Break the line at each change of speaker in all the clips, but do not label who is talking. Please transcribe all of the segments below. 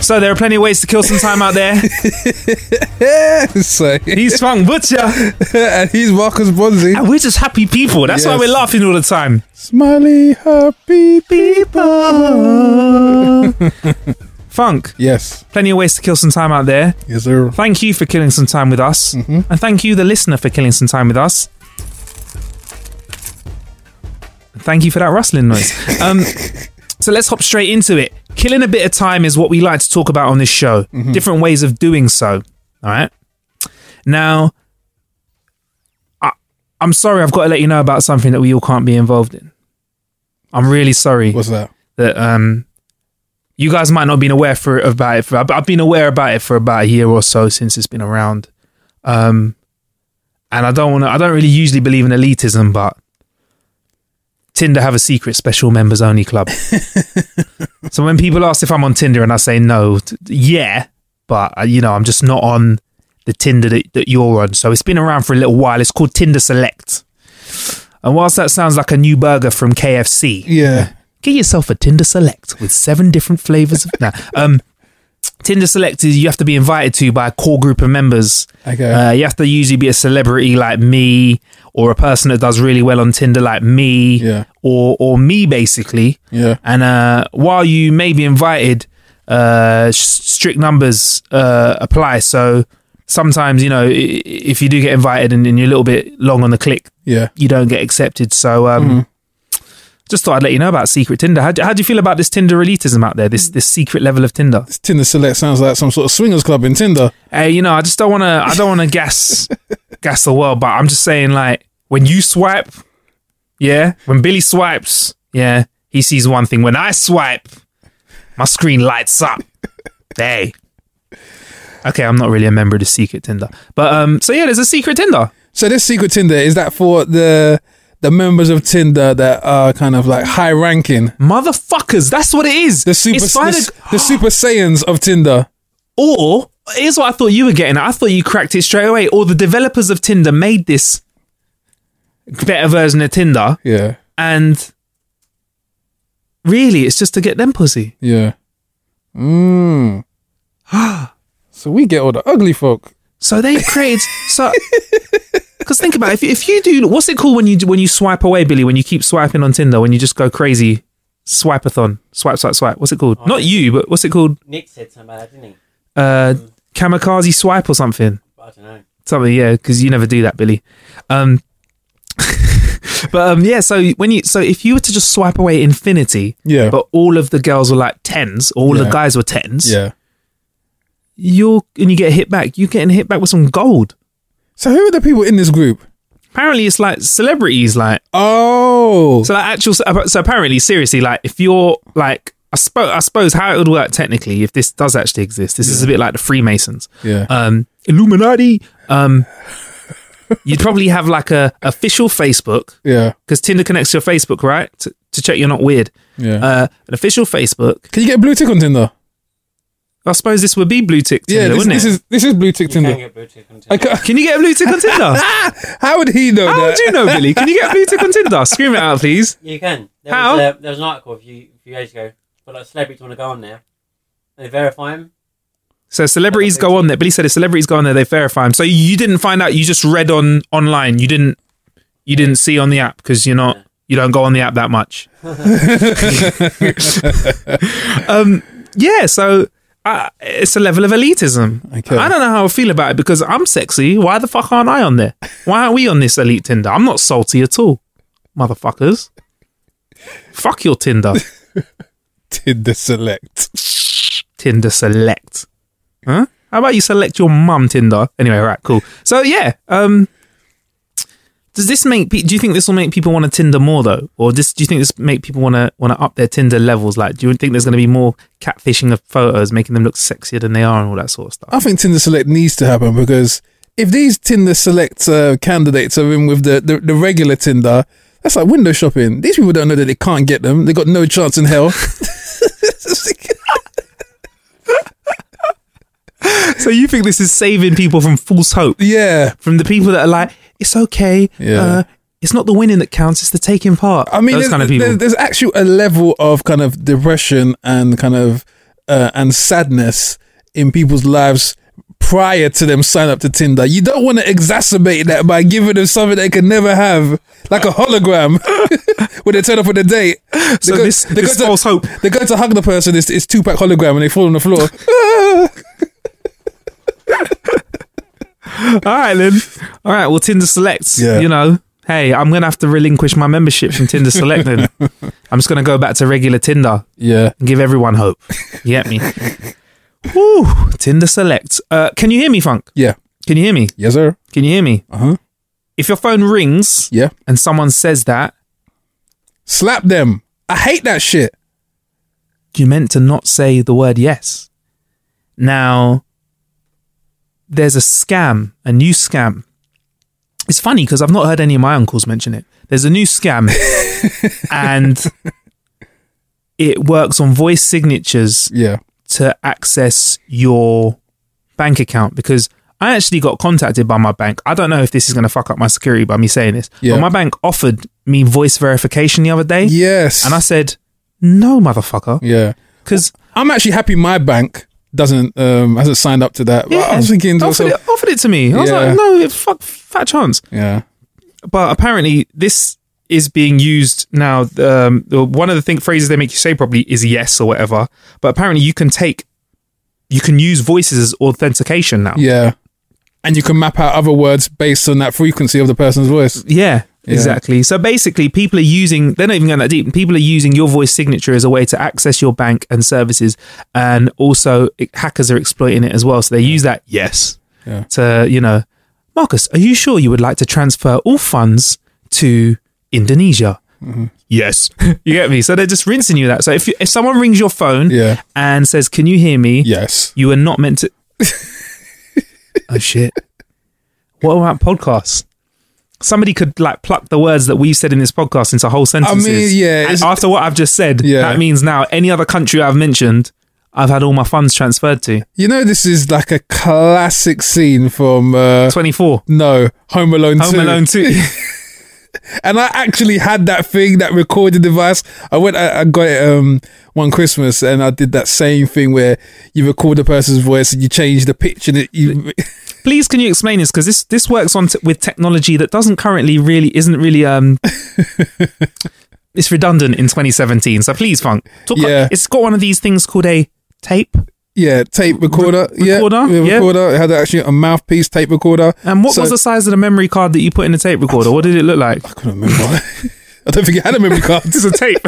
So there are plenty of ways to kill some time out there.
so,
He's Funk Butcher,
and he's Marcus Bronzy.
and we're just happy people. That's why
Yes.
we're laughing all the time.
Smiley, happy people.
Funk,
yes,
plenty of ways to kill some time out there.
yes, sir.
Thank you for killing some time with us, and thank you, the listener, for killing some time with us. Thank you for that rustling noise. Um, so let's hop straight into it. Killing a bit of time is what we like to talk about on this show. Different ways of doing so. All right. Now, I, I'm sorry, I've got to let you know about something that we all can't be involved in. I'm really sorry
What's that?
that um you guys might not have been aware for about it for I've, I've been aware about it for about a year or so since it's been around um and I don't want to I don't really usually believe in elitism but Tinder have a secret special members only club. So when people ask if I'm on Tinder and I say no t- yeah but uh, you know I'm just not on the Tinder that, that you're on. So it's been around for a little while. It's called Tinder Select. And whilst that sounds like a new burger from KFC
Yeah,
get yourself a Tinder Select with seven different flavors of nah, um Tinder Select is you have to be invited to by a core group of members.
Okay.
Uh, you have to usually be a celebrity like me or a person that does really well on Tinder like me
Yeah.
or or me basically.
yeah,
And uh, while you may be invited, uh, strict numbers uh, apply. So sometimes, you know, if you do get invited and, and you're a little bit long on the click,
yeah.
you don't get accepted. So um,
Mm-hmm.
Just thought I'd let you know about secret Tinder. How, do- how do you feel about this Tinder elitism out there? This this secret level of Tinder?
This Tinder Select sounds like some sort of swingers club in Tinder.
Hey, you know, I just don't want to. I don't want to gas gas the world, but I'm just saying, like, when you swipe, yeah, when Billy swipes, yeah, he sees one thing. When I swipe, my screen lights up. Hey. Okay, I'm not really a member of the secret Tinder, but um, so yeah, there's a secret Tinder.
So this secret Tinder is that for the the members of Tinder that are kind of like high ranking,
Motherfuckers, that's what it is.
the super the, the super saiyans of Tinder.
Or here's what I thought you were getting. at. I thought you cracked it straight away. Or the developers of Tinder made this better version of Tinder,
Yeah,
and really, it's just to get them pussy.
yeah. Mm. so we get all the ugly folk.
So they've created so. Because think about it, if if you do what's it called when you when you swipe away, Billy? When you keep swiping on Tinder, when you just go crazy, swipe-a-thon, swipe, swipe, swipe. What's it called? Not you, but what's it called?
Nick said something about that, didn't he?
Uh, kamikaze swipe or something.
I don't know.
something yeah because you never do that billy um but um yeah so when you so if you were to just swipe away infinity
Yeah.
but all of the girls were like tens all
Yeah.
the guys were tens
Yeah.
you're and you get hit back you're getting hit back with some gold
So who are the people in this group?
apparently it's like celebrities like
Oh,
so like actual so apparently seriously like if you're like I suppose I suppose how it would work technically if this does actually exist this is a bit like the Freemasons
yeah.
um, Illuminati. Um, you'd probably have like a official Facebook
yeah.
because Tinder connects to your Facebook, right? To, to check you're not weird.
Yeah.
Uh, an official Facebook.
Can you get a blue tick on Tinder?
I suppose this would be blue tick Tinder,
yeah, this,
wouldn't
this
it?
is this is blue tick
You can
Tinder.
get blue tick on
I
Tinder.
ca-
Can you get a blue tick on Tinder?
How would he know
How
that?
would you know, Billy? Can you get a blue tick on Tinder? Scream it out, please.
You can. There
How?
Was, uh, there was an article a few, a few years ago, but like celebrities want to go on there. They verify them.
So celebrities go on there. Billy said if celebrities go on there, they verify them. So you didn't find out. You just read on online. You didn't. You didn't see on the app because you're not. You don't go on the app that much. um. Yeah. So. Uh, it's a level of elitism.
Okay.
I don't know how I feel about it because I'm sexy. Why the fuck aren't I on there? Why aren't we on this elite Tinder? I'm not salty at all, motherfuckers. Fuck your Tinder.
Tinder Select.
Tinder Select. Huh? How about you select your mum Tinder? Anyway, right, cool. So yeah, um, does this make? Do you think this will make people want to Tinder more though, or just do you think this make people want to want to up their Tinder levels? Like, do you think there's going to be more catfishing of photos, making them look sexier than they are, and all that sort of stuff?
I think Tinder Select needs to happen because if these Tinder Select uh, candidates are in with the, the, the regular Tinder, that's like window shopping. These people don't know that they can't get them. They got no chance in hell.
So you think this is saving people from false hope,
yeah.
from the people that are like, it's okay,
Yeah.
uh, it's not the winning that counts, it's the taking part.
I mean,
those
there's,
kind of people.
there's, there's actually a level of kind of depression and kind of uh, and sadness in people's lives prior to them sign up to Tinder. You don't want to exacerbate that by giving them something they can never have, like a hologram when they turn up on the date.
so
go-
this,
they
this
go to-
false hope.
They go to hug the person, it's, it's Tupac hologram, and they fall on the floor.
All right, then. All right. Well, Tinder selects.
Yeah.
You know, hey, I'm gonna have to relinquish my membership from Tinder Select. Then I'm just gonna go back to regular Tinder
yeah.
and give everyone hope. You get me? Woo! Tinder Select. Uh, can you hear me, Funk?
Yeah.
Can you hear me?
Yes, sir.
Can you hear me?
Uh huh.
If your phone rings
Yeah.
and someone says that,
Slap them. I hate that shit.
you meant to not say the word yes. Now, there's a scam, a new scam. It's funny because I've not heard any of my uncles mention it. There's a new scam, and it works on voice signatures
Yeah.
to access your bank account because I actually got contacted by my bank. I don't know if this is going to fuck up my security by me saying this,
Yeah.
but my bank offered me voice verification the other day.
Yes.
And I said, no, motherfucker.
yeah.
Because
I'm actually happy my bank doesn't um hasn't signed up to that. But I was thinking
offered,
myself,
it, offered it to me. I was
Yeah.
like, no, fuck, fat chance.
yeah,
But apparently, this is being used now. Um, one of the thing, phrases they make you say probably is yes or whatever. But apparently, you can take, you can use voices as authentication now.
yeah. And you can map out other words based on that frequency of the person's voice.
Yeah, exactly. So basically, people are using, they're not even going that deep. People are using your voice signature as a way to access your bank and services. And also, it, hackers are exploiting it as well. So they use that, yes,
Yeah.
to, you know, Marcus, are you sure you would like to transfer all funds to Indonesia?
Mm-hmm.
Yes. you get me? So they're just rinsing you that. So if, you, if someone rings your phone
Yeah.
and says, Can you hear me?
Yes.
You are not meant to. oh shit! What about podcasts? Somebody could like pluck the words that we've said in this podcast into whole sentences.
yeah,
And
it's-
after what I've just said,
Yeah.
that means now any other country I've mentioned, I've had all my funds transferred to.
You know, this is like a classic scene from uh,
Twenty four.
no Home Alone.
Home
2.
Alone two.
And I actually had that thing, that recording device. I went, I, I got it um, one Christmas, and I did that same thing where you record the person's voice and you change the pitch, and it. You,
Please, can you explain this? Because this this works on t- with technology that doesn't currently really isn't really um. it's redundant in 2017. So please, Funk, talk.
Yeah.
it's got one of these things called a tape.
yeah, tape recorder.
Re- recorder,
yeah,
yeah.
recorder. It had actually a mouthpiece tape recorder.
And what
So-
was the size of the memory card that you put in the tape recorder? What did it look like?
I couldn't remember. I don't think it had a memory card.
It's a tape.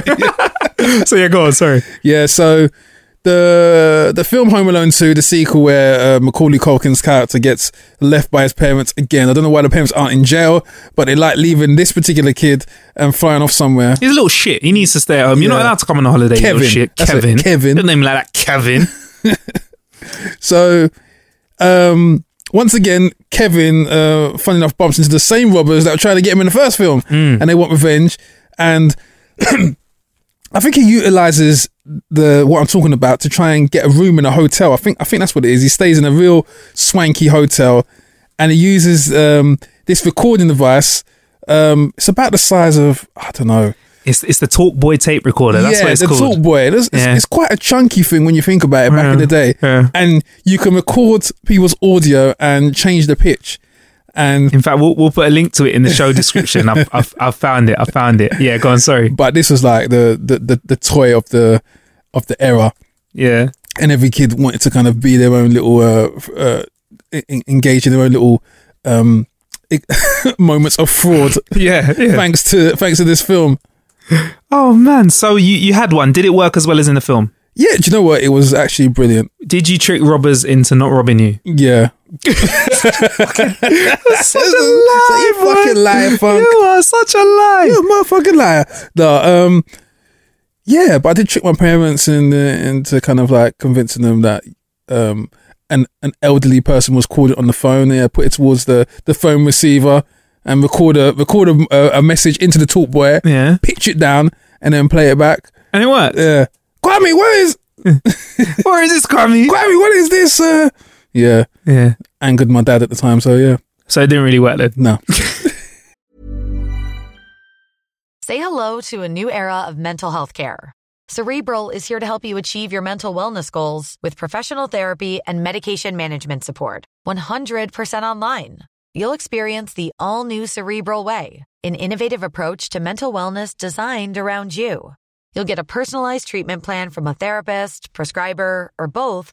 so yeah, go on. Sorry.
Yeah, so the the film Home Alone 2, the sequel where uh, Macaulay Culkin's character gets left by his parents again. I don't know why the parents aren't in jail, but they like leaving this particular kid and flying off somewhere.
He's a little shit. He needs to stay at home. You're not allowed to come on a holiday.
Kevin.
shit.
That's it,
Kevin.
Kevin.
Don't name him like that. Kevin.
So, um, once again, Kevin, uh, funny enough, bumps into the same robbers that were trying to get him in the first film, and they want revenge. And I think he utilizes the what I'm talking about to try and get a room in a hotel. I think I think that's what it is. He stays in a real swanky hotel, and he uses um, this recording device. Um, it's about the size of I don't know.
It's it's the Talkboy tape recorder. That's
yeah,
what it's
the
called.
Talk Boy. It's, it's-
Yeah.
it's quite a chunky thing when you think about it back in the day,
yeah.
and you can record people's audio and change the pitch. And
In fact, we'll we'll put a link to it in the show description. I've, I've I've found it. I found it. Yeah, go on. Sorry.
but this was like the the, the, the toy of the of the era.
Yeah.
and every kid wanted to kind of be their own little uh, uh engage in their own little um moments of fraud
Yeah. Yeah.
thanks to thanks to this film
Oh man. So you you had one. Did it work as well as in the film?
yeah do you know what it was actually brilliant
Did you trick robbers into not robbing you?
yeah
Such
you fucking liar funk
You are such a lie.
You're a motherfucking liar no um yeah but i did trick my parents in, uh, into kind of like convincing them that um an, an elderly person was called on the phone yeah put it towards the the phone receiver and record a record a, a message into the Talkboy
Yeah.
pitch it down and then play it back.
And it worked.
Yeah. Kwame, what is
Where is this, Kwame?
Kwame, what is this? Uh Yeah.
Yeah.
Angered my dad at the time, so yeah.
So it didn't really work then.
No.
Say hello to a new era of mental health care. Cerebral is here to help you achieve your mental wellness goals with professional therapy and medication management support. 100% online. You'll experience the all new Cerebral Way, an innovative approach to mental wellness designed around you. You'll get a personalized treatment plan from a therapist, prescriber, or both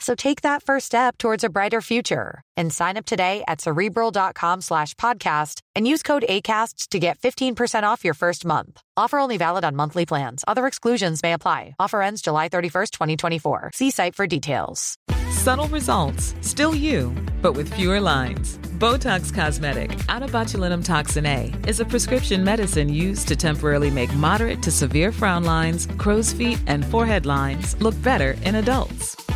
So take that first step towards a brighter future and sign up today at cerebral.com slash podcast and use code ACAST to get 15% off your first month. Offer only valid on monthly plans. Other exclusions may apply. Offer ends July 31st, 2024. See site for details.
Subtle results, still you, but with fewer lines. Botox Cosmetic, onabotulinumtoxinA, is a prescription medicine used to temporarily make moderate to severe frown lines, crow's feet, and forehead lines look better in adults.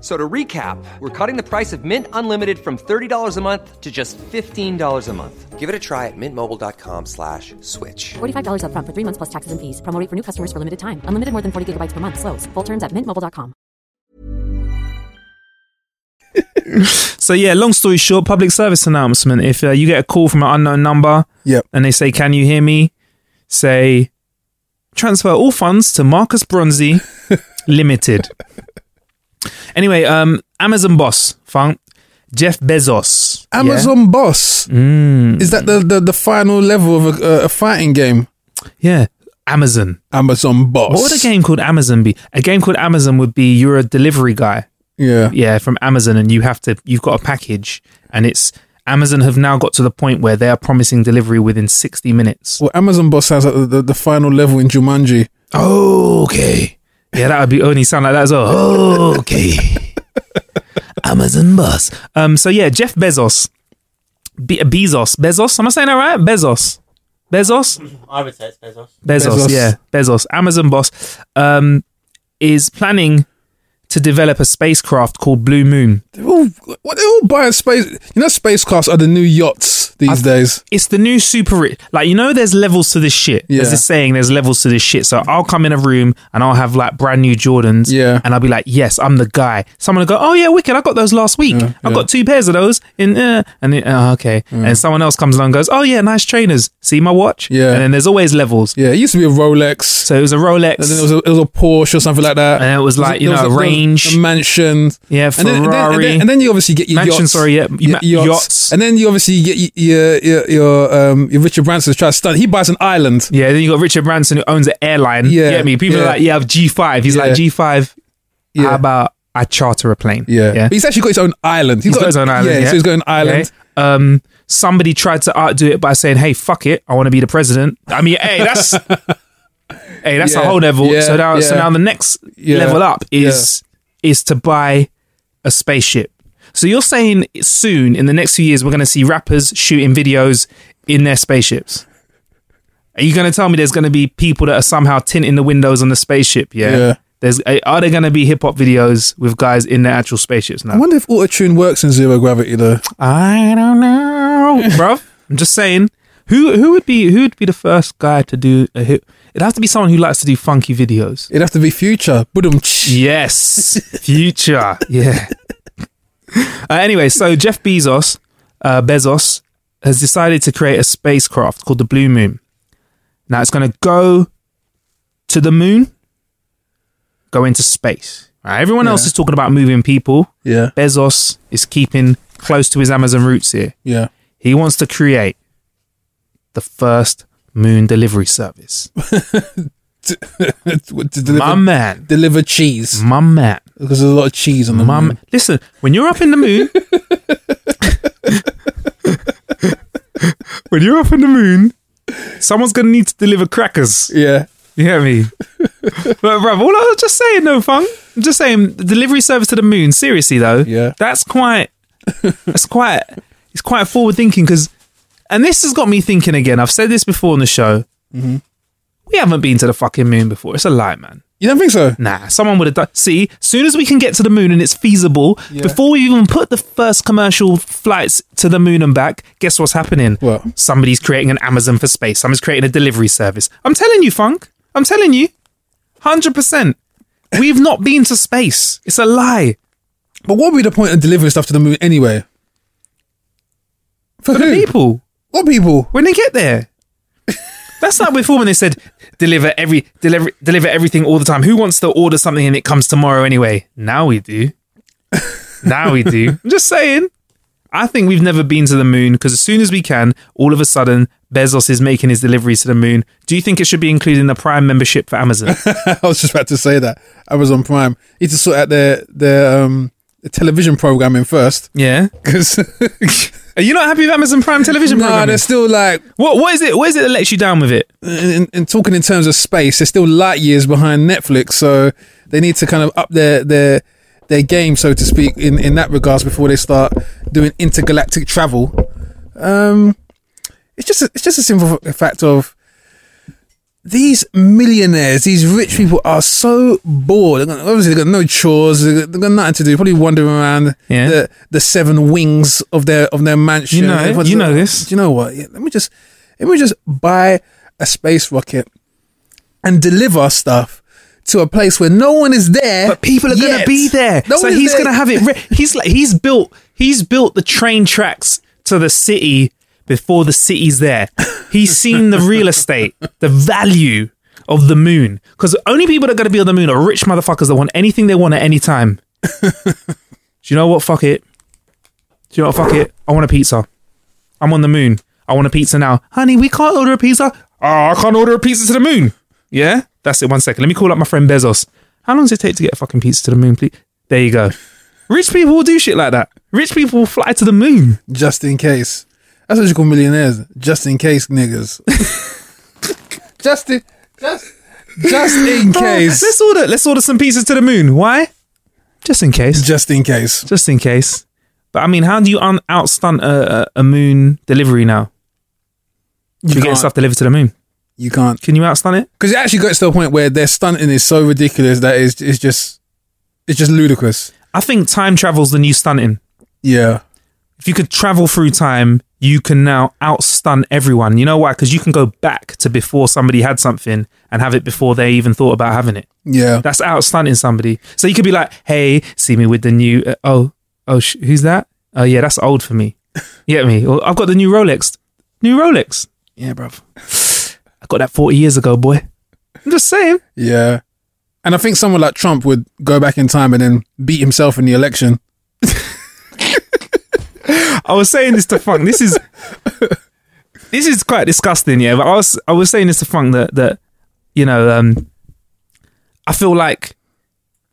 F- So to recap, we're cutting the price of Mint Unlimited from $30 a month to just $15 a month. Give it a try at mintmobile.com slash switch.
$45 upfront for three months plus taxes and fees. Promo for new customers for limited time. Unlimited more than 40 gigabytes per month. Slows. Full terms at mintmobile.com.
So yeah, long story short, public service announcement. If uh, you get a call from an unknown number
Yep.
and they say, "Can you hear me?" Say, "Transfer all funds to Marcus Bronzy Limited." Anyway, um, Amazon boss, funk, Jeff Bezos. yeah?
Amazon boss.
Mm,
Is that the, the, the final level of a, a fighting game?
yeah, Amazon.
Amazon boss.
What would a game called Amazon be? A game called Amazon would be you're a delivery guy.
Yeah.
yeah, from Amazon, and you have to, you've got a package, and it's Amazon have now got to the point where they are promising delivery within 60 minutes.
Well, Amazon boss sounds like the, the, the final level in Jumanji.
Oh, okay. Yeah, that would be only sound like that as well. Oh, okay. Amazon boss. Um, so yeah, Jeff Bezos, Be- Bezos, Bezos. Am I saying that right? Bezos, Bezos.
I would say it's Bezos.
Bezos,
Bezos.
yeah, Bezos, Amazon boss, um, is planning to develop a spacecraft called Blue Moon.
They're all, what they're all buying space. You know, spacecrafts are the new yachts these days.
It's the new super rich. Like you know, there's levels to this shit.
Yeah.
There's this saying, there's levels to this shit. So I'll come in a room and I'll have like brand new Jordans.
Yeah.
And I'll be like, yes, I'm the guy. Someone will go, oh yeah, wicked. I got those last week. I've
yeah.
got two pairs of those in. Uh, and then, oh, okay. And someone else comes along and goes, oh yeah, nice trainers. See my watch.
Yeah.
And then there's always levels.
Yeah, it used to be a Rolex.
So it was a Rolex.
and then it was a, it was a Porsche or something like that.
And it was like, you
There was
know,
there was
range.
mansion.
Yeah,
And then, and, then, and,
Ferrari.
then, and then you obviously get your
Mansion,
yachts.
sorry, yeah, ma- yachts.
And then you obviously get your your your, um, your Richard Branson's trying to stunt. He buys an island.
Yeah, then you got Richard Branson who owns an airline.
Yeah,
get me? People
yeah.
are like, yeah, have G5. He's
Yeah.
like, G5,
Yeah.
how about I charter a plane?
Yeah.
Yeah.
But he's actually got his own island.
He's got his own island.
Yeah,
Yeah,
so he's got an island.
Okay. Um, somebody tried to outdo it by saying, "Hey, fuck it, I want to be the president." I mean, hey, that's hey, that's a whole level.
yeah,
so now, so now the next
Yeah,
level up is is to buy a spaceship. So you're saying soon, in the next few years, we're going to see rappers shooting videos in their spaceships. Are you going to tell me there's going to be people that are somehow tinting the windows on the spaceship? Yeah.
Yeah.
There's eh, are there going to be hip hop videos with guys in their actual spaceships now?
I wonder if auto tune works in zero gravity though.
I don't know, bro. I'm just saying. Who who would be who would be the first guy to do a hit? It has to be someone who likes to do funky videos.
It'd have to be Future. Boom.
Yes, future. Yeah. Uh, anyway, so Jeff Bezos, uh, Bezos, has decided to create a spacecraft called the Blue Moon. Now it's going to go to the moon, go into space. Right, everyone else is talking about moving people.
Yeah.
Bezos is keeping close to his Amazon roots here.
Yeah.
He wants to create the first moon delivery service.
deliver,
My man.
deliver cheese
My man.
because there's a lot of cheese on the
My
moon.
man. Listen, when you're up in the moon, when you're up in the moon, someone's going to need to deliver crackers.
Yeah.
You hear me? but, bruv, all I was just saying, no fun. I'm just saying, the delivery service to the moon, seriously though,
Yeah.
that's quite, that's quite, it's quite forward thinking because, and this has got me thinking again. I've said this before on the show.
Mm-hmm.
We haven't been to the fucking moon before. It's a lie, man.
You don't think so?
Nah, someone would have done. See, soon as we can get to the moon and it's feasible, before we even put the first commercial flights to the moon and back, guess what's happening?
What?
Somebody's creating an Amazon for space. Someone's creating a delivery service. I'm telling you, Funk. I'm telling you. 100%. We've not been to space. It's a lie.
But what would be the point of delivering stuff to the moon anyway? For,
For the people,
What people?
when they get there. That's like before when they said deliver every deliver deliver everything all the time. Who wants to order something and it comes tomorrow anyway? Now we do. now we do. I'm just saying. I think we've never been to the moon because as soon as we can, all of a sudden, Bezos is making his deliveries to the moon. Do you think it should be included in the Prime membership for Amazon?
I was just about to say that Amazon Prime need to sort out their their um television programming first
yeah.
because
Are you not happy with Amazon Prime television
no,
programming?
they're still like
What what is it? What is it that lets you down with it?
in, in talking in terms of space, they're still light years behind Netflix, so they need to kind of up their their their game, so to speak, in in that regards before they start doing intergalactic travel. Um, it's just a, it's just a simple fact of these millionaires, these rich people are so bored. Got, obviously, they've got no chores. They've got, they've got nothing to do. Probably wandering around
Yeah.
the the seven wings of their of their mansion.
You know.
Everyone's
You know
like,
this.
Do you know what? Yeah, let me just let me just buy a space rocket and deliver stuff to a place where no one is there.
But people are going to be there.
No
so he's going to have it. Re- he's like he's built he's built the train tracks to the city before the city's there. He's seen the real estate, the value of the moon. Because only people that are going to be on the moon are rich motherfuckers that want anything they want at any time. Do you know what? Fuck it. Do you know what? Fuck it. I want a pizza. I'm on the moon. I want a pizza now. Honey, we can't order a pizza. Oh, I can't order a pizza to the moon. Yeah? That's it. One second. Let me call up my friend Bezos. How long does it take to get a fucking pizza to the moon, please? There you go. Rich people will do shit like that. Rich people will fly to the moon.
just in case. That's what you call millionaires. Just in case niggas. just in just just in case.
Let's order. Let's order some pizzas to the moon. Why? Just in case.
Just in case.
Just in case. But I mean, how do you un- outstunt a, a, a moon delivery now?
You
You get stuff delivered to the moon.
You can't.
Can you outstunt it?
Because it actually gets to a point where their stunting is so ridiculous that it's, it's just It's just ludicrous.
I think time travel's the new stunting.
Yeah.
If you could travel through time, you can now outstun everyone. You know why? Because you can go back to before somebody had something and have it before they even thought about having it.
Yeah.
That's outstunting somebody. So you could be like, "Hey, see me with the new uh, oh oh sh- who's that? Oh yeah, that's old for me. You get me? Or I've got the new Rolex. New Rolex. Yeah, bruv. I got that forty years ago, boy. I'm just saying.
Yeah. And I think someone like Trump would go back in time and then beat himself in the election.
I was saying this to Funk. This is this is quite disgusting, yeah. But I was I was saying this to Funk that that you know um, I feel like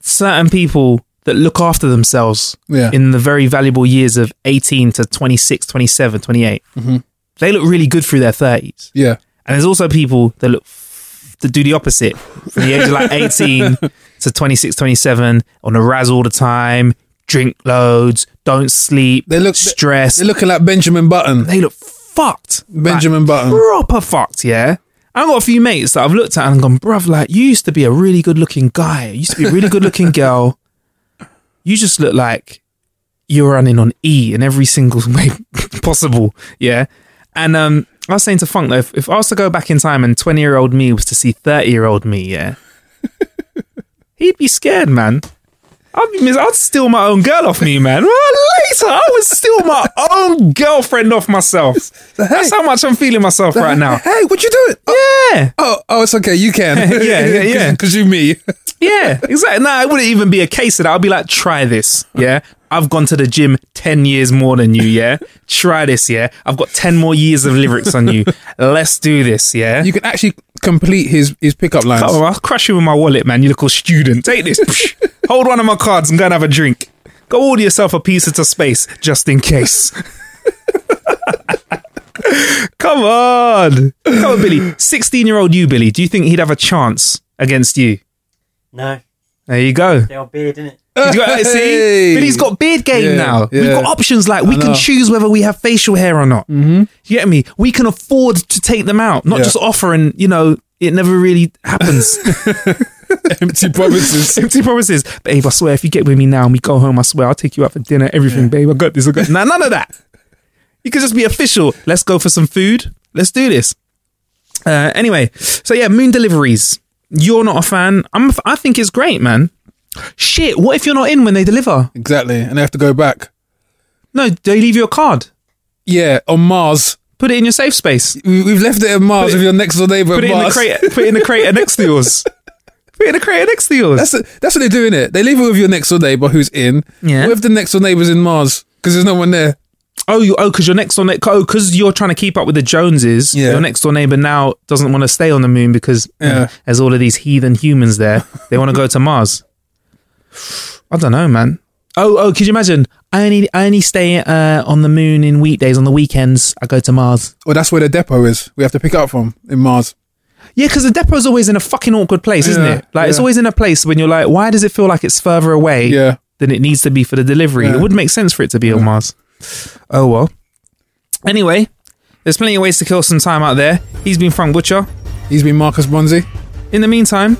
certain people that look after themselves
Yeah.
in the very valuable years of 18 to 26, 27, 28,
Mhm.
they look really good through their 30s.
Yeah.
And there's also people that look f- that do the opposite from the age of like 18 to 26, 27 on the raz all the time, drink loads, don't sleep,
They look
stressed.
They're looking like Benjamin Button.
They look fucked.
Benjamin Button.
Proper fucked, yeah. I've got a few mates that I've looked at and gone, bruv, like, you used to be a really good looking guy. You used to be a really good looking girl. You just look like you're running on E in every single way possible, yeah. And um, I was saying to Funk, though, if, if I was to go back in time and 20 year old me was to see 30 year old me, yeah, he'd be scared, man. I'd, I'd steal my own girl off me, man. Well, later, I would steal my own girlfriend off myself. That's how much I'm feeling myself right now.
Hey, what you doing? Oh.
Yeah.
Oh, oh, it's okay. You can.
Yeah, yeah, yeah.
Because you me.
Yeah, exactly. No, it wouldn't even be a case of that. I'd be like, try this. Yeah. I've gone to the gym 10 years more than you. Yeah. Try this. Yeah. I've got 10 more years of lyrics on you. Let's do this. Yeah.
You can actually complete his his pickup lines.
Come on, I'll crush you with my wallet, man. You look little student. Take this. Hold one of my cards and go and have a drink. Go order yourself a pizza to space just in case. Come on. Come on, Billy. 16 year old you, Billy. Do you think he'd have a chance against you?
No,
There you go.
the old beard, innit?
He's got, see,
Hey.
Billy's got beard game
Yeah,
now. We've got options like we can choose whether we have facial hair or not. Mm-hmm. You get me? We can afford to take them out, not
Yeah.
just offer and you know it never really happens.
Empty promises.
Empty promises, babe. I swear, if you get with me now and we go home, I swear I'll take you out for dinner. Everything, babe. I got this. I got nah, none of that. You can just be official. Let's go for some food. Let's do this. Uh, anyway, so yeah, moon deliveries. You're not a fan. I'm. I think it's great, man. Shit. What if you're not in when they deliver?
Exactly. And they have to go back.
No, they leave you a card.
Yeah, on Mars.
Put it in your safe space.
We- We've left it in Mars
it-
with your next door neighbor
Put
at
it in the
Mars.
crate. Put it in the crate next to yours. Put it in the crater next to yours.
That's that's what they're doing it. They leave it with your next door neighbor who's in.
Yeah.
What if the next door neighbor's in Mars? Because there's no one there.
Oh, you, oh, because your next door neighbor, oh, because you're trying to keep up with the Joneses.
Yeah.
Your next door neighbor now doesn't want to stay on the moon because
Yeah.
there's all of these heathen humans there. They want to go to Mars. I don't know, man. Oh, oh, could you imagine? I only, I only stay uh, on the moon in weekdays. On the weekends, I go to Mars.
Well, that's where the depot is. We have to pick up from in Mars.
Yeah, because the depot's always in a fucking awkward place, isn't
Yeah,
it? Like it's
yeah.
always in a place when you're like, why does it feel like it's further away?
Yeah.
than it needs to be for the delivery.
Yeah.
It would make sense for it to be on Mars. Oh well. Anyway, there's plenty of ways to kill some time out there. He's been Frank Butcher.
He's been Marcus Bronzy.
In the meantime,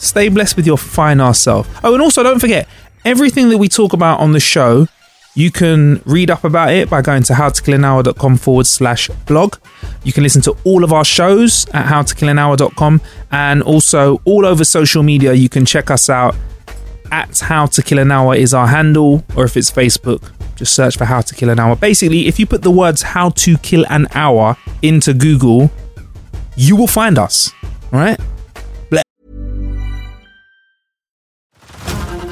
stay blessed with your fine ass self. Oh, and also don't forget, everything that we talk about on the show, you can read up about it by going to howtokillanhour.com forward slash blog. You can listen to all of our shows at howtokillanhour.com and also all over social media. You can check us out at How to Kill an Hour is our handle, or if it's Facebook, just search for How to Kill an Hour. Basically, if you put the words How to Kill an Hour into Google, you will find us. Right?